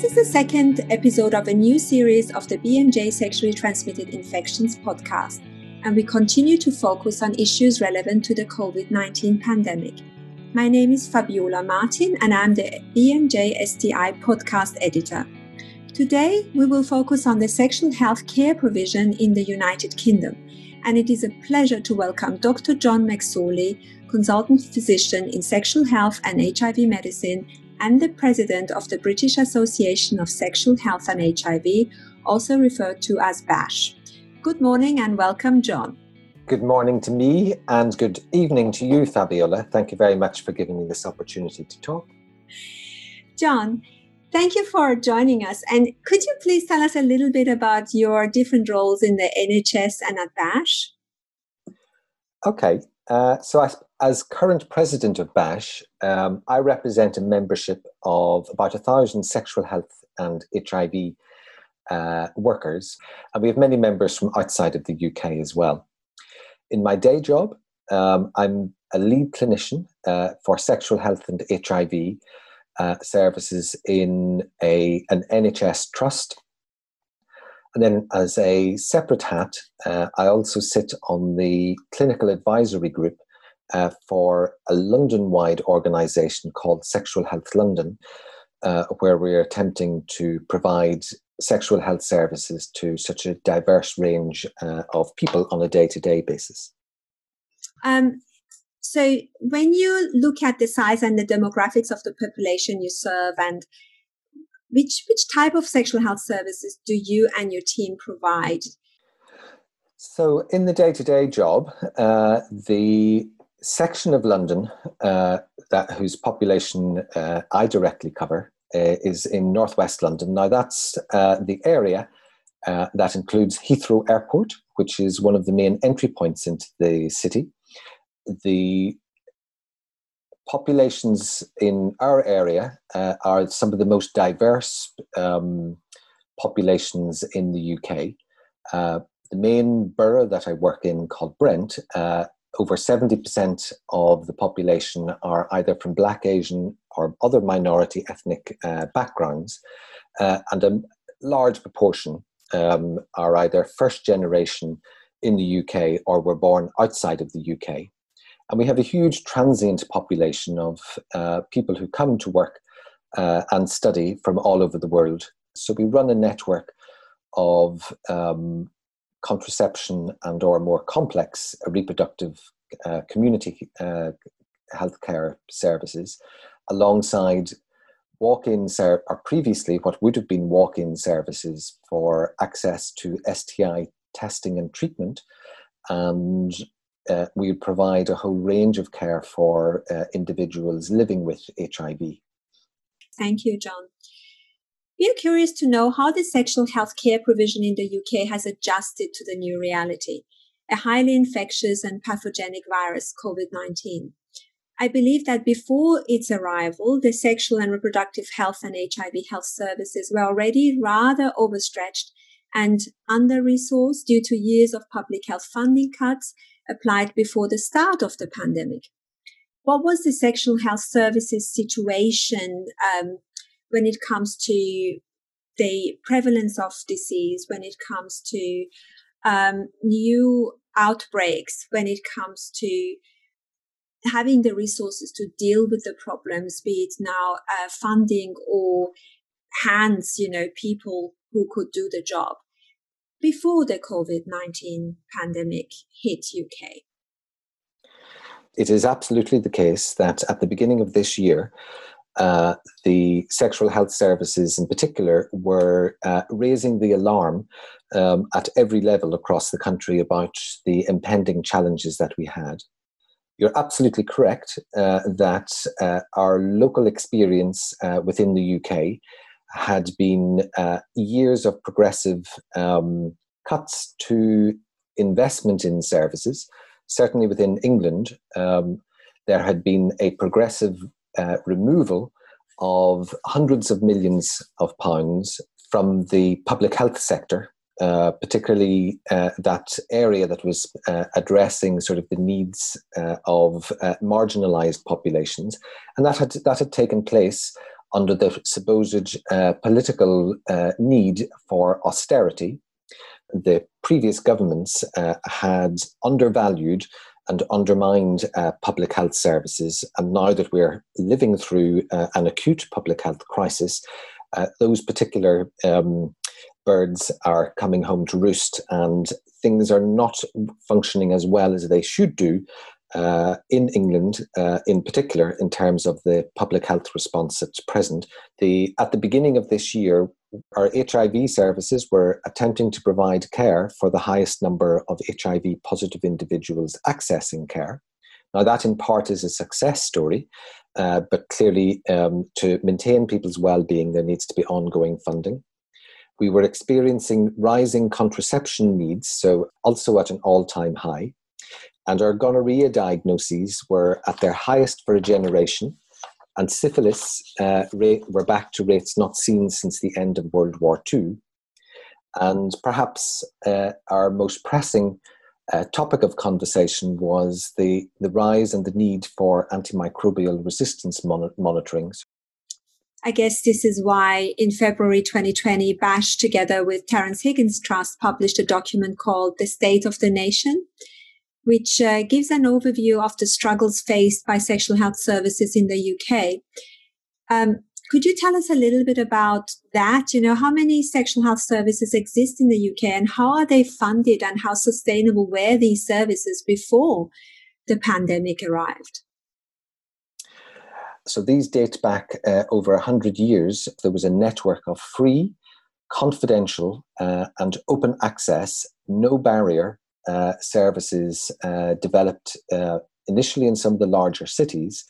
This is the second episode of a new series of the BMJ Sexually Transmitted Infections podcast, and we continue to focus on issues relevant to the COVID 19 pandemic. My name is Fabiola Martin, and I'm the BMJ STI podcast editor. Today, we will focus on the sexual health care provision in the United Kingdom, and it is a pleasure to welcome Dr. John McSorley, consultant physician in sexual health and HIV medicine and the president of the British Association of Sexual Health and HIV, also referred to as BASHH. Good morning and welcome, John. Good morning to me and good evening to you, Fabiola. Thank you very much for giving me this opportunity to talk. John, thank you for joining us. And could you please tell us a little bit about your different roles in the NHS and at BASHH? Okay, uh, so as current president of BASHH, um, I represent a membership of about a thousand sexual health and HIV uh, workers, and we have many members from outside of the UK as well. In my day job, um, I'm a lead clinician uh, for sexual health and HIV uh, services in a, an NHS trust. And then, as a separate hat, uh, I also sit on the clinical advisory group uh, for a London wide organisation called Sexual Health London, uh, where we're attempting to provide sexual health services to such a diverse range uh, of people on a day to day basis. Um, so, when you look at the size and the demographics of the population you serve, and which which type of sexual health services do you and your team provide? So, in the day to day job, uh, the section of London uh, that whose population uh, I directly cover uh, is in northwest London. Now, that's uh, the area uh, that includes Heathrow Airport, which is one of the main entry points into the city. The populations in our area uh, are some of the most diverse um, populations in the UK. the main borough that I work in, called Brent, over 70% of the population are either from Black, Asian, or other minority ethnic uh, backgrounds, uh, and a large proportion um, are either first generation in the UK or were born outside of the UK. And we have a huge transient population of uh, people who come to work uh, and study from all over the world. So we run a network of um, contraception and or more complex reproductive uh, community uh, healthcare services alongside walk-in ser- or previously what would have been walk-in services for access to STI testing and treatment and uh, we would provide a whole range of care for uh, individuals living with HIV. Thank you, John. We are curious to know how the sexual health care provision in the UK has adjusted to the new reality, a highly infectious and pathogenic virus, COVID 19. I believe that before its arrival, the sexual and reproductive health and HIV health services were already rather overstretched and under resourced due to years of public health funding cuts applied before the start of the pandemic. What was the sexual health services situation um, when it comes to the prevalence of disease, when it comes to um, new outbreaks, when it comes to having the resources to deal with the problems, be it now uh, funding or hands, you know, people who could do the job before the COVID 19 pandemic hit UK? It is absolutely the case that at the beginning of this year, uh, the sexual health services in particular were uh, raising the alarm um, at every level across the country about the impending challenges that we had. You're absolutely correct uh, that uh, our local experience uh, within the UK had been years of progressive um, cuts to investment in services. Certainly within England, um, there had been a progressive uh, removal of hundreds of millions of pounds from the public health sector, uh, particularly uh, that area that was uh, addressing sort of the needs uh, of uh, marginalized populations. And that had, that had taken place under the supposed uh, political uh, need for austerity. The previous governments uh, had undervalued and undermined uh, public health services. And now that we're living through uh, an acute public health crisis, uh, those particular um, birds are coming home to roost and things are not functioning as well as they should do uh, in England, uh, in particular, in terms of the public health response at present. The, at the beginning of this year, our HIV services were attempting to provide care for the highest number of HIV positive individuals accessing care. Now, that in part is a success story, uh, but clearly, um, to maintain people's well being, there needs to be ongoing funding. We were experiencing rising contraception needs, so also at an all time high. And our gonorrhea diagnoses were at their highest for a generation, and syphilis uh, rate, were back to rates not seen since the end of World War II. And perhaps uh, our most pressing uh, topic of conversation was the, the rise and the need for antimicrobial resistance mon- monitoring. I guess this is why in February 2020, BASHH, together with Terrence Higgins Trust, published a document called The State of the Nation, which uh, gives an overview of the struggles faced by sexual health services in the UK. Um, could you tell us a little bit about that? You know, how many sexual health services exist in the UK and how are they funded and how sustainable were these services before the pandemic arrived? So these date back uh, over 100 years. There was a network of free, confidential, uh, and open access, no barrier uh, services uh, developed uh, initially in some of the larger cities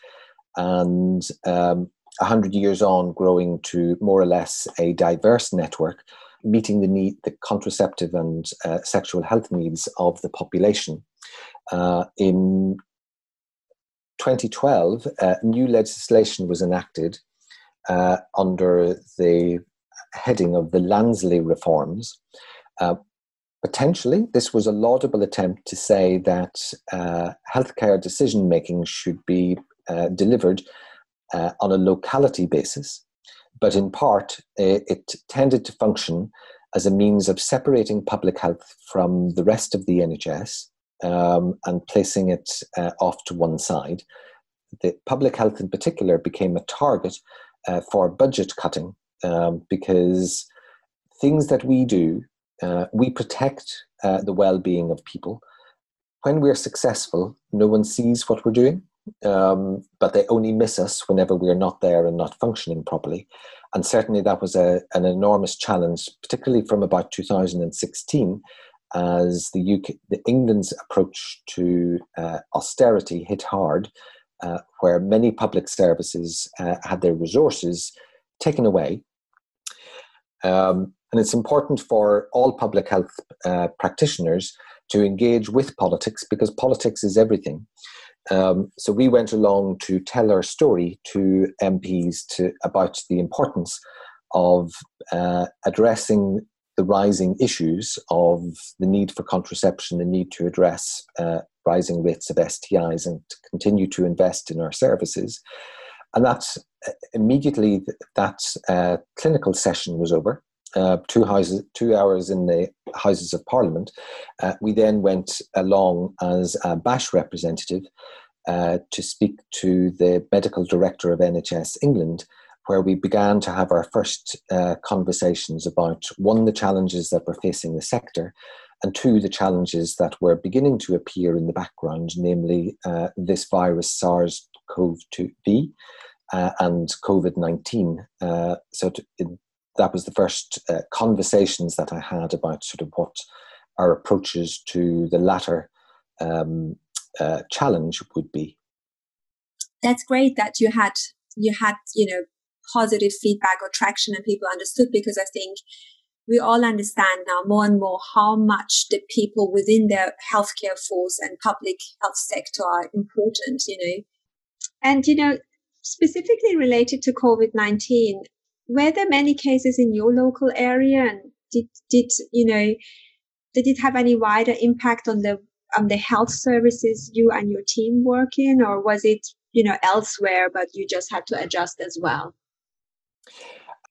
and um, 100 years on growing to more or less a diverse network meeting the need the contraceptive and uh, sexual health needs of the population. Uh, in 2012 uh, new legislation was enacted under the heading of the lansley reforms potentially this was a laudable attempt to say that uh, healthcare decision making should be uh, delivered uh, on a locality basis, but in part it, it, tended to function as a means of separating public health from the rest of the NHS um, and placing it uh, off to one side. The public health, in particular, became a target uh, for budget cutting um, because things that we do uh, we protect uh, the well being of people. When we're successful, no one sees what we're doing, um, but they only miss us whenever we're not there and not functioning properly. And certainly that was a, an enormous challenge, particularly from about 2016, as the UK, the England's approach to uh, austerity hit hard, uh, where many public services uh, had their resources taken away. Um, and it's important for all public health uh, practitioners to engage with politics because politics is everything. Um, so we went along to tell our story to MPs to, about the importance of uh, addressing the rising issues of the need for contraception, the need to address uh, rising rates of STIs, and to continue to invest in our services. And that uh, immediately that uh, clinical session was over uh, two houses, two hours in the Houses of Parliament. Uh, we then went along as a BASHH representative uh, to speak to the medical director of NHS England, where we began to have our first uh, conversations about one, the challenges that were facing the sector, and two, the challenges that were beginning to appear in the background, namely uh, this virus, SARS CoV 2 uh, and COVID 19. so, to, in, that was the first uh, conversations that I had about sort of what our approaches to the latter um, uh, challenge would be. That's great that you had you had you know positive feedback or traction and people understood because I think we all understand now more and more how much the people within the healthcare force and public health sector are important, you know. And, you know, specifically related to COVID 19, were there many cases in your local area? And did did you know did it have any wider impact on the on the health services you and your team work in? Or was it you know elsewhere but you just had to adjust as well?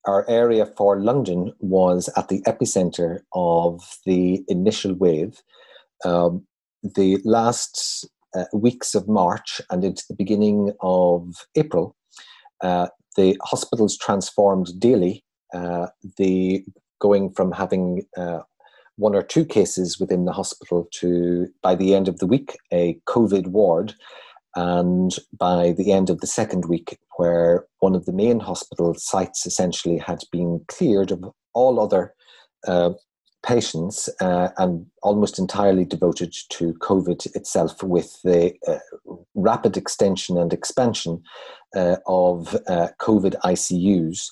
Our area for London was at the epicenter of the initial wave. Um, the last uh, weeks of March and into the beginning of April, uh, the hospitals transformed daily. Uh, the going from having uh, one or two cases within the hospital to, by the end of the week, a COVID ward. And by the end of the second week, where one of the main hospital sites essentially had been cleared of all other uh, patients uh, and almost entirely devoted to COVID itself, with the uh, rapid extension and expansion uh, of uh, COVID ICUs.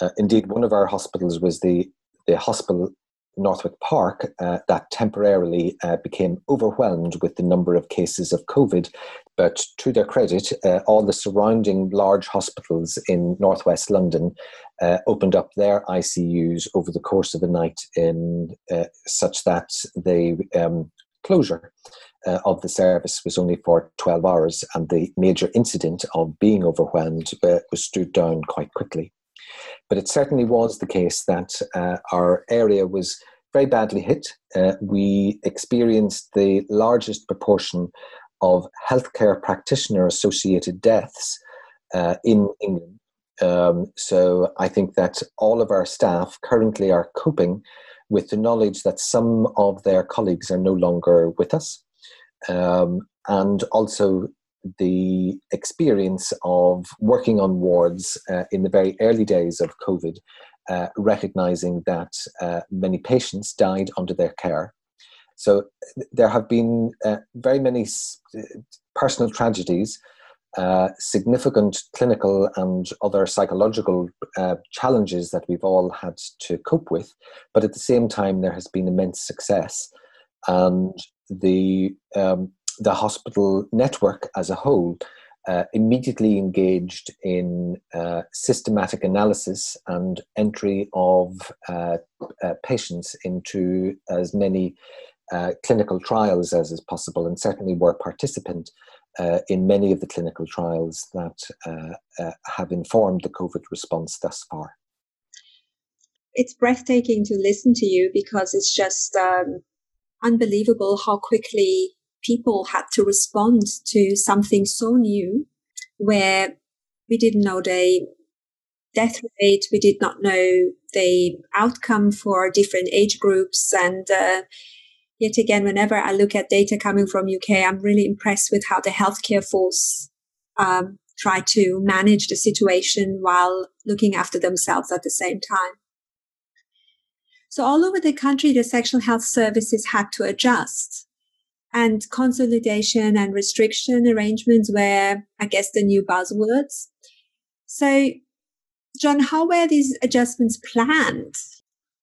Uh, indeed, one of our hospitals was the the hospital Northwick Park uh, that temporarily became overwhelmed with the number of cases of COVID. But to their credit, uh, all the surrounding large hospitals in northwest London uh, opened up their ICUs over the course of the night in uh, such that the um, closure uh, of the service was only for 12 hours, and the major incident of being overwhelmed was stood down quite quickly. But it certainly was the case that uh, our area was very badly hit. Uh, we experienced the largest proportion of healthcare practitioner associated deaths uh, in England. Um, so I think that all of our staff currently are coping with the knowledge that some of their colleagues are no longer with us. Um, and also the experience of working on wards uh, in the very early days of COVID, uh, recognizing that uh, many patients died under their care. So there have been uh, very many uh, personal tragedies, uh, significant clinical and other psychological challenges that we've all had to cope with, but at the same time, there has been immense success. And the um, the hospital network as a whole uh, immediately engaged in uh, systematic analysis and entry of uh, uh patients into as many uh, clinical trials as is possible, and certainly were participant uh, in many of the clinical trials that have informed the COVID response thus far. It's breathtaking to listen to you because it's just um, unbelievable how quickly people had to respond to something so new where we didn't know the death rate, we did not know the outcome for different age groups. And uh, yet again, whenever I look at data coming from UK, I'm really impressed with how the healthcare force um, try to manage the situation while looking after themselves at the same time. So all over the country, the sexual health services had to adjust and consolidation and restriction arrangements were, I guess, the new buzzwords. So, John, how were these adjustments planned?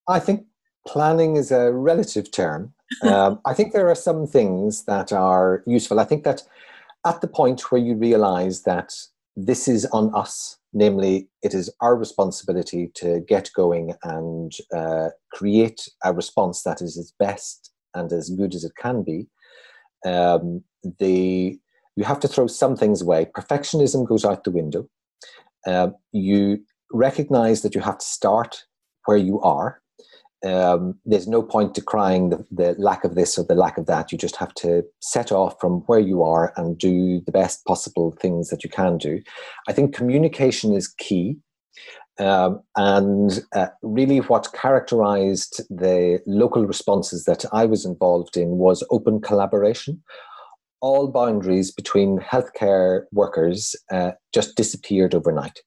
I think planning is a relative term. Um, I think there are some things that are useful. I think that at the point where you realize that this is on us, namely, it is our responsibility to get going and uh, create a response that is as best and as good as it can be, um, the you have to throw some things away. Perfectionism goes out the window. Uh, you recognize that you have to start where you are. Um, there's no point decrying the, the lack of this or the lack of that. You just have to set off from where you are and do the best possible things that you can do. I think communication is key. Um, and uh, really, what characterized the local responses that I was involved in was open collaboration. All boundaries between healthcare workers uh, just disappeared overnight.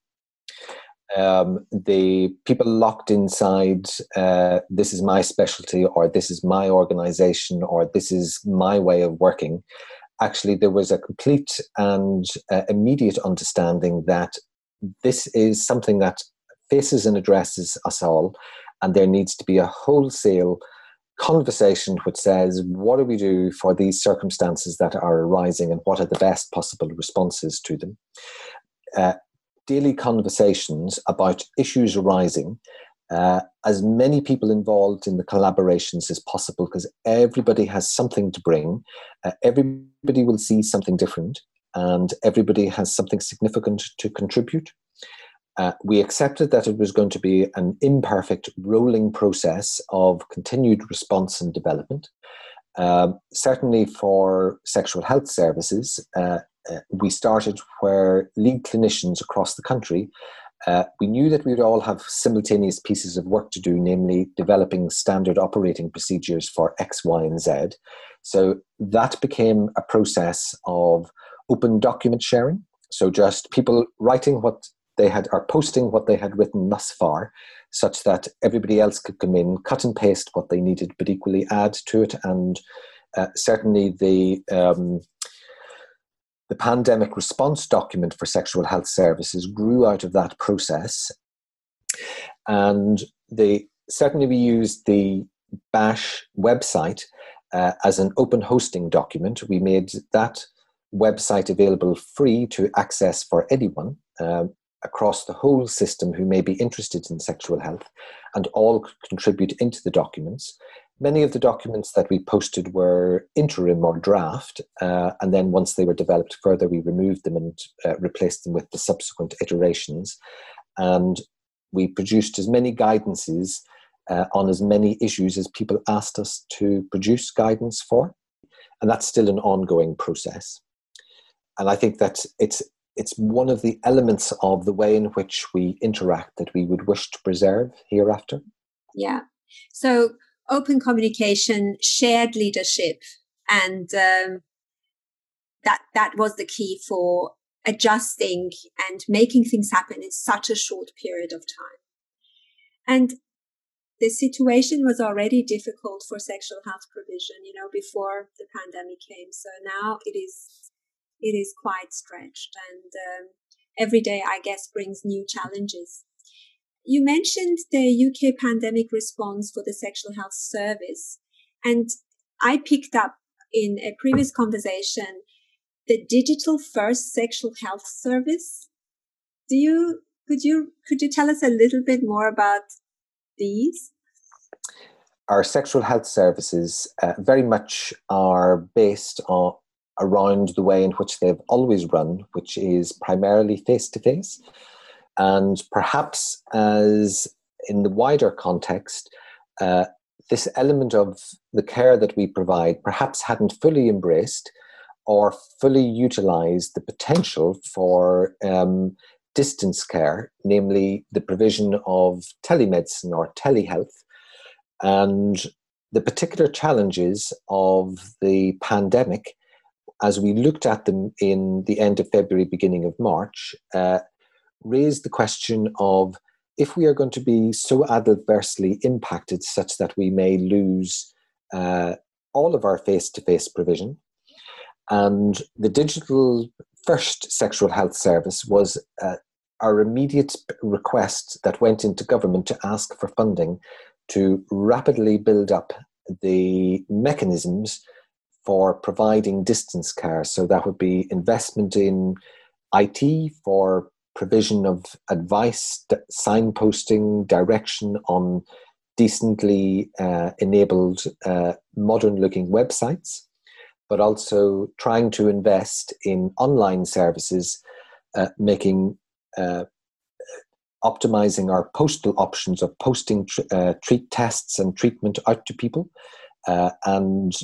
Um, the people locked inside, uh, this is my specialty, or this is my organization, or this is my way of working. Actually, there was a complete and uh, immediate understanding that this is something that faces and addresses us all. And there needs to be a wholesale conversation which says, what do we do for these circumstances that are arising and what are the best possible responses to them? Uh, daily conversations about issues arising. Uh, as many people involved in the collaborations as possible because everybody has something to bring. Uh, everybody will see something different and everybody has something significant to contribute uh, we accepted that it was going to be an imperfect rolling process of continued response and development. Uh, certainly for sexual health services, uh, uh, we started where lead clinicians across the country. Uh, we knew that we'd all have simultaneous pieces of work to do, namely developing standard operating procedures for X, Y, and Z. So that became a process of open document sharing. So just people writing what they had are posting what they had written thus far, such that everybody else could come in, cut and paste what they needed, but equally add to it. And uh, certainly the um, the pandemic response document for sexual health services grew out of that process, and they certainly we used the BASHH website uh, as an open hosting document. We made that website available free to access for anyone. Uh, across the whole system who may be interested in sexual health and all contribute into the documents. Many of the documents that we posted were interim or draft, uh, and then once they were developed further, we removed them and uh, replaced them with the subsequent iterations. And we produced as many guidances uh, on as many issues as people asked us to produce guidance for. And that's still an ongoing process. And I think that it's it's one of the elements of the way in which we interact that we would wish to preserve hereafter. Yeah. So open communication, shared leadership, and um, that that was the key for adjusting and making things happen in such a short period of time. And the situation was already difficult for sexual health provision, you know, before the pandemic came. So now it is it is quite stretched and um, every day i guess brings new challenges you mentioned the uk pandemic response for the sexual health service and i picked up in a previous conversation the digital first sexual health service do you could you could you tell us a little bit more about these our sexual health services uh, very much are based on around the way in which they've always run, which is primarily face to face. And perhaps, as in the wider context, uh, this element of the care that we provide perhaps hadn't fully embraced or fully utilized the potential for um, distance care, namely the provision of telemedicine or telehealth, and the particular challenges of the pandemic as we looked at them in the end of February, beginning of March, uh, raised the question of if we are going to be so adversely impacted such that we may lose uh, all of our face to face provision. And the digital first sexual health service was uh, our immediate request that went into government to ask for funding to rapidly build up the mechanisms for providing distance care. So that would be investment in IT for provision of advice, signposting, direction on decently uh, enabled, uh, modern looking websites, but also trying to invest in online services, uh, making uh, optimizing our postal options of posting tr- uh, treat tests and treatment out to people. Uh, and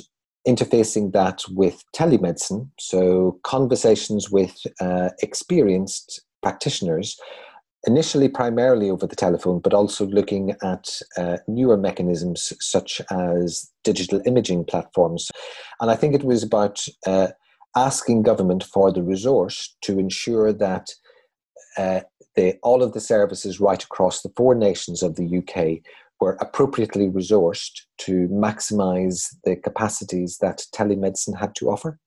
interfacing that with telemedicine, so conversations with experienced practitioners, initially primarily over the telephone, but also looking at uh, newer mechanisms such as digital imaging platforms. And I think it was about uh, asking government for the resource to ensure that uh, the, all of the services right across the four nations of the UK were appropriately resourced to maximize the capacities that telemedicine had to offer.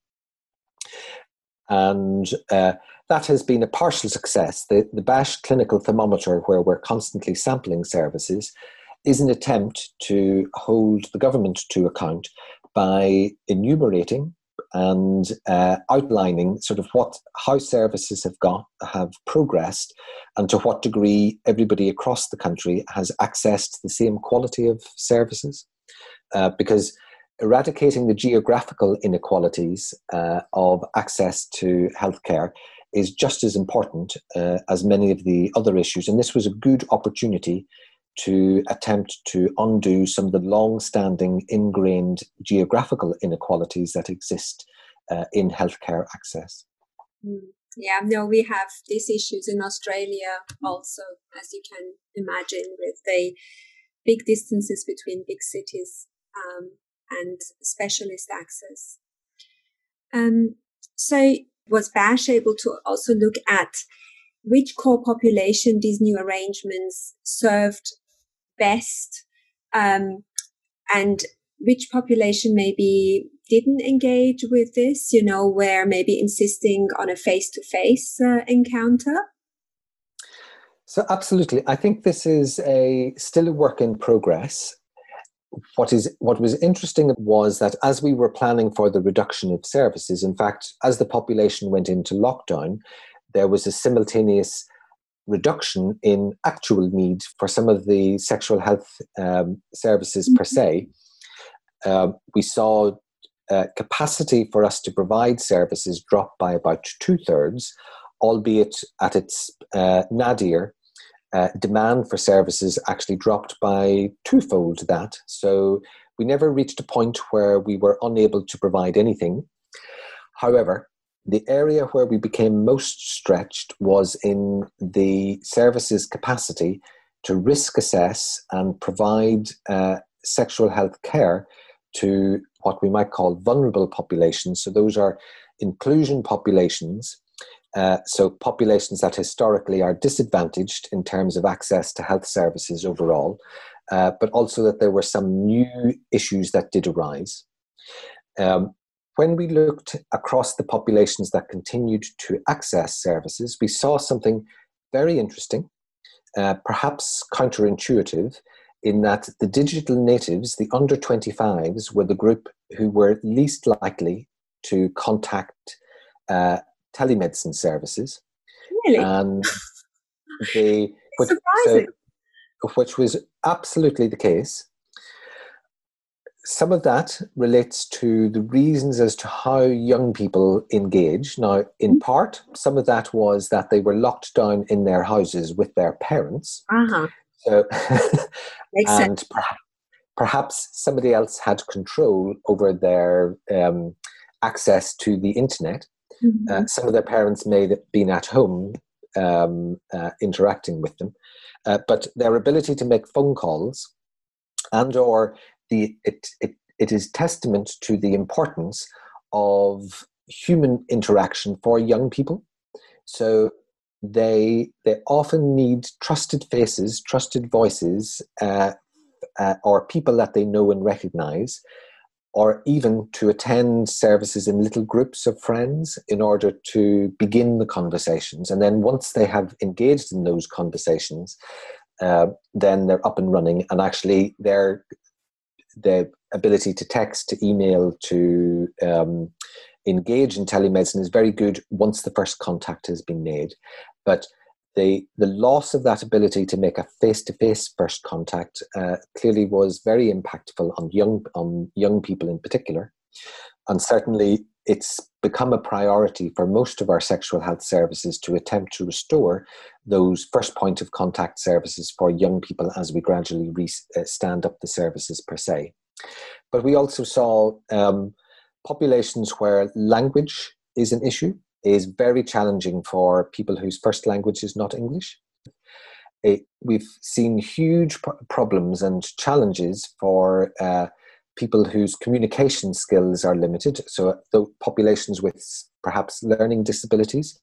And uh, that has been a partial success. The, the BASHH clinical thermometer, where we're constantly sampling services, is an attempt to hold the government to account by enumerating and uh, outlining sort of what how services have got have progressed and to what degree everybody across the country has access to the same quality of services uh, because eradicating the geographical inequalities uh, of access to healthcare is just as important uh, as many of the other issues, and this was a good opportunity to attempt to undo some of the long standing ingrained geographical inequalities that exist uh, in healthcare access. Mm. Yeah, no, we have these issues in Australia also, as you can imagine, with the big distances between big cities um, and specialist access. Um, so was BASHH able to also look at which core population these new arrangements served best um, and which population maybe didn't engage with this, you know, where maybe insisting on a face to face encounter? So, absolutely. I think this is a still a work in progress. What is what was interesting was that as we were planning for the reduction of services, in fact, as the population went into lockdown, there was a simultaneous reduction in actual need for some of the sexual health um, services mm-hmm. per se. Uh, we saw uh, capacity for us to provide services drop by about two thirds, albeit at its uh, nadir. Uh, demand for services actually dropped by twofold that. So we never reached a point where we were unable to provide anything. However, the area where we became most stretched was in the services capacity to risk assess and provide uh, sexual health care to what we might call vulnerable populations. So, those are inclusion populations. Uh, so, populations that historically are disadvantaged in terms of access to health services overall, uh, but also that there were some new issues that did arise. Um, when we looked across the populations that continued to access services, we saw something very interesting, uh, perhaps counterintuitive, in that the digital natives, the under 25s, were the group who were least likely to contact uh, telemedicine services. Really? And they, which, so, which was absolutely the case some of that relates to the reasons as to how young people engage. Now, in mm-hmm. part, some of that was that they were locked down in their houses with their parents. Uh-huh. So, and perhaps, perhaps somebody else had control over their um, access to the internet. Mm-hmm. Uh, some of their parents may have been at home um, uh, interacting with them, uh, but their ability to make phone calls and or the it, it it is testament to the importance of human interaction for young people. So they they often need trusted faces, trusted voices, uh, uh, or people that they know and recognize, or even to attend services in little groups of friends in order to begin the conversations. And then once they have engaged in those conversations, uh, then they're up and running, and actually they're the ability to text, to email, to um, engage in telemedicine is very good once the first contact has been made. But the, the loss of that ability to make a face-to-face first contact uh, clearly was very impactful on young on young people in particular, and certainly it's become a priority for most of our sexual health services to attempt to restore those first point of contact services for young people as we gradually re- uh, stand up the services per se. But we also saw um, populations where language is an issue is very challenging for people whose first language is not English. It, we've seen huge problems and challenges for uh, people whose communication skills are limited, so the populations with perhaps learning disabilities,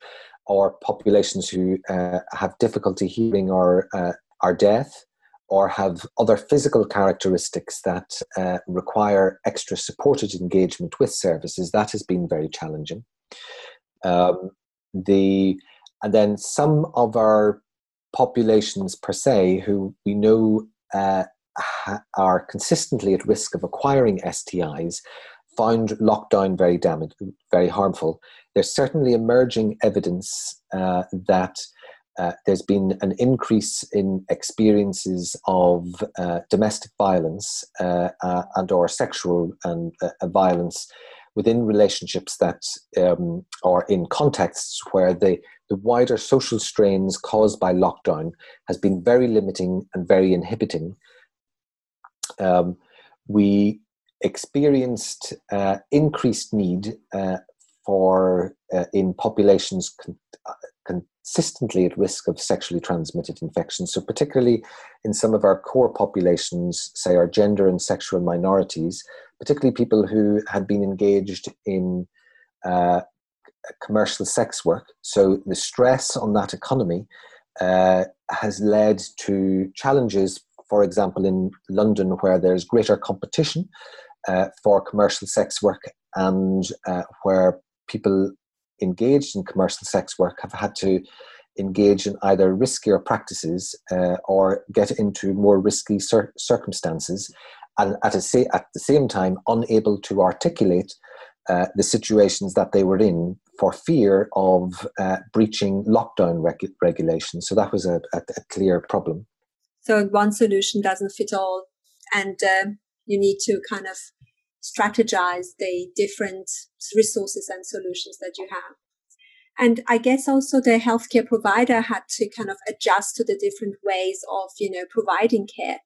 or populations who uh, have difficulty hearing or uh, are deaf, or have other physical characteristics that uh, require extra supported engagement with services, that has been very challenging. Um, the and then some of our populations per se who we know uh, ha- are consistently at risk of acquiring STIs found lockdown very damage, very harmful. There's certainly emerging evidence uh, that uh, there's been an increase in experiences of uh, domestic violence uh, uh and or sexual and violence within relationships that um, are in contexts where the, the wider social strains caused by lockdown has been very limiting and very inhibiting. Um, we experienced uh, increased need uh, for uh, in populations con- uh, consistently at risk of sexually transmitted infections. So, particularly in some of our core populations, say our gender and sexual minorities, particularly people who had been engaged in uh, commercial sex work. So, the stress on that economy uh, has led to challenges, for example, in London, where there's greater competition uh, for commercial sex work and uh, where people engaged in commercial sex work have had to engage in either riskier practices uh, or get into more risky cir- circumstances, and at, a, at the same time unable to articulate uh, the situations that they were in for fear of uh, breaching lockdown reg- regulations. So that was a, a, a, clear problem. So one solution doesn't fit all, and uh, you need to kind of strategize the different resources and solutions that you have. And I guess also the healthcare provider had to kind of adjust to the different ways of, you know, providing care.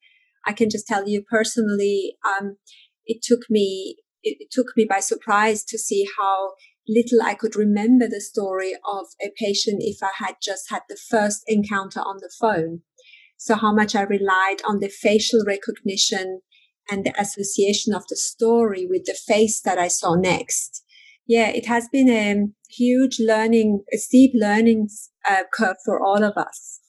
I can just tell you personally, um, it took me, it took me by surprise to see how little I could remember the story of a patient if I had just had the first encounter on the phone. So how much I relied on the facial recognition and the association of the story with the face that I saw next. Yeah, it has been a huge learning, a steep learning uh, curve for all of us.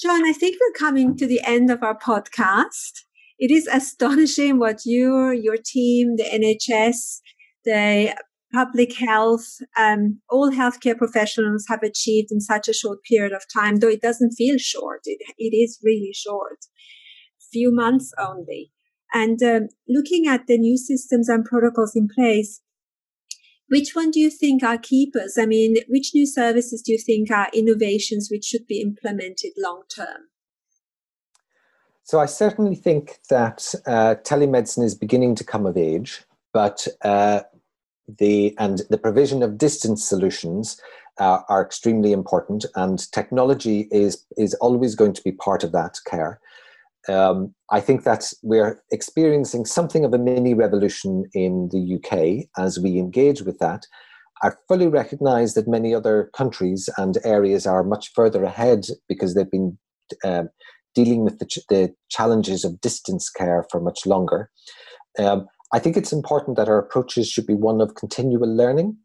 John, I think we're coming to the end of our podcast. It is astonishing what you, your team, the NHS, the public health, um, all healthcare professionals have achieved in such a short period of time, though it doesn't feel short. It, it is really short. Few months only. And um, looking at the new systems and protocols in place, which one do you think are keepers? I mean, which new services do you think are innovations which should be implemented long term? So I certainly think that uh, telemedicine is beginning to come of age, but uh, the and the provision of distance solutions uh, are extremely important, and technology is is always going to be part of that care um, I think that we're experiencing something of a mini revolution in the UK as we engage with that. I fully recognize that many other countries and areas are much further ahead because they've been uh, dealing with the, ch- the, challenges of distance care for much longer. Um, I think it's important that our approaches should be one of continual learning,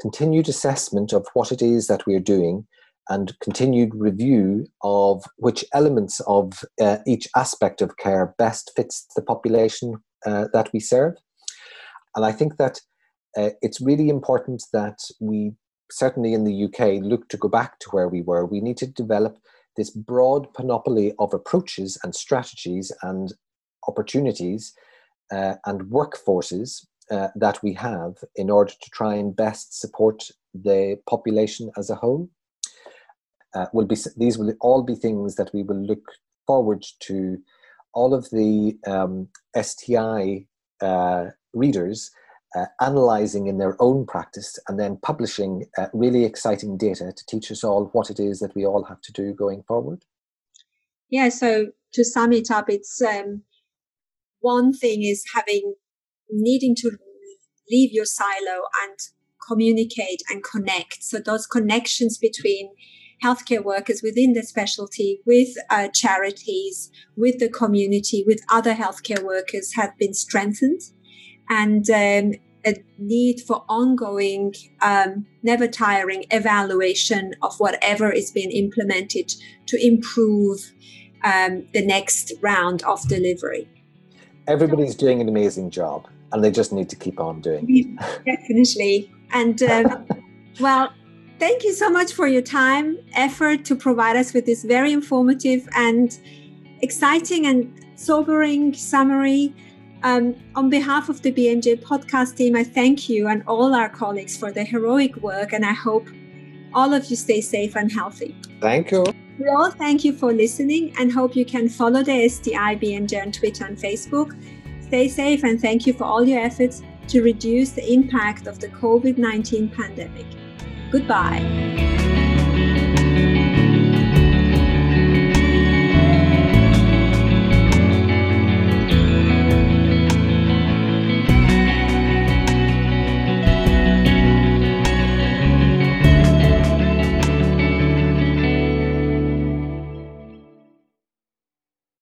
continued assessment of what it is that we're doing, and continued review of which elements of uh, each aspect of care best fits the population uh, that we serve. And I think that uh, it's really important that we, certainly in the UK, look to go back to where we were. We need to develop this broad panoply of approaches and strategies and opportunities uh, and workforces uh, that we have in order to try and best support the population as a whole uh, will be these will all be things that we will look forward to all of the um, STI uh, readers uh, analyzing in their own practice and then publishing uh, really exciting data to teach us all what it is that we all have to do going forward. Yeah, so to sum it up, it's um, one thing is having needing to leave your silo and communicate and connect. So those connections between healthcare workers within the specialty, with uh, charities, with the community, with other healthcare workers have been strengthened. And um, a need for ongoing, um, never tiring evaluation of whatever is being implemented to improve um, the next round of delivery. Everybody's doing an amazing job and they just need to keep on doing it. Definitely. And um, well, Thank you so much for your time, effort to provide us with this very informative and exciting and sobering summary. Um, on behalf of the BMJ podcast team, I thank you and all our colleagues for their heroic work, and I hope all of you stay safe and healthy. Thank you. We all thank you for listening and hope you can follow the STI BMJ on Twitter and Facebook. Stay safe and thank you for all your efforts. to reduce the impact of the COVID 19 pandemic. Goodbye.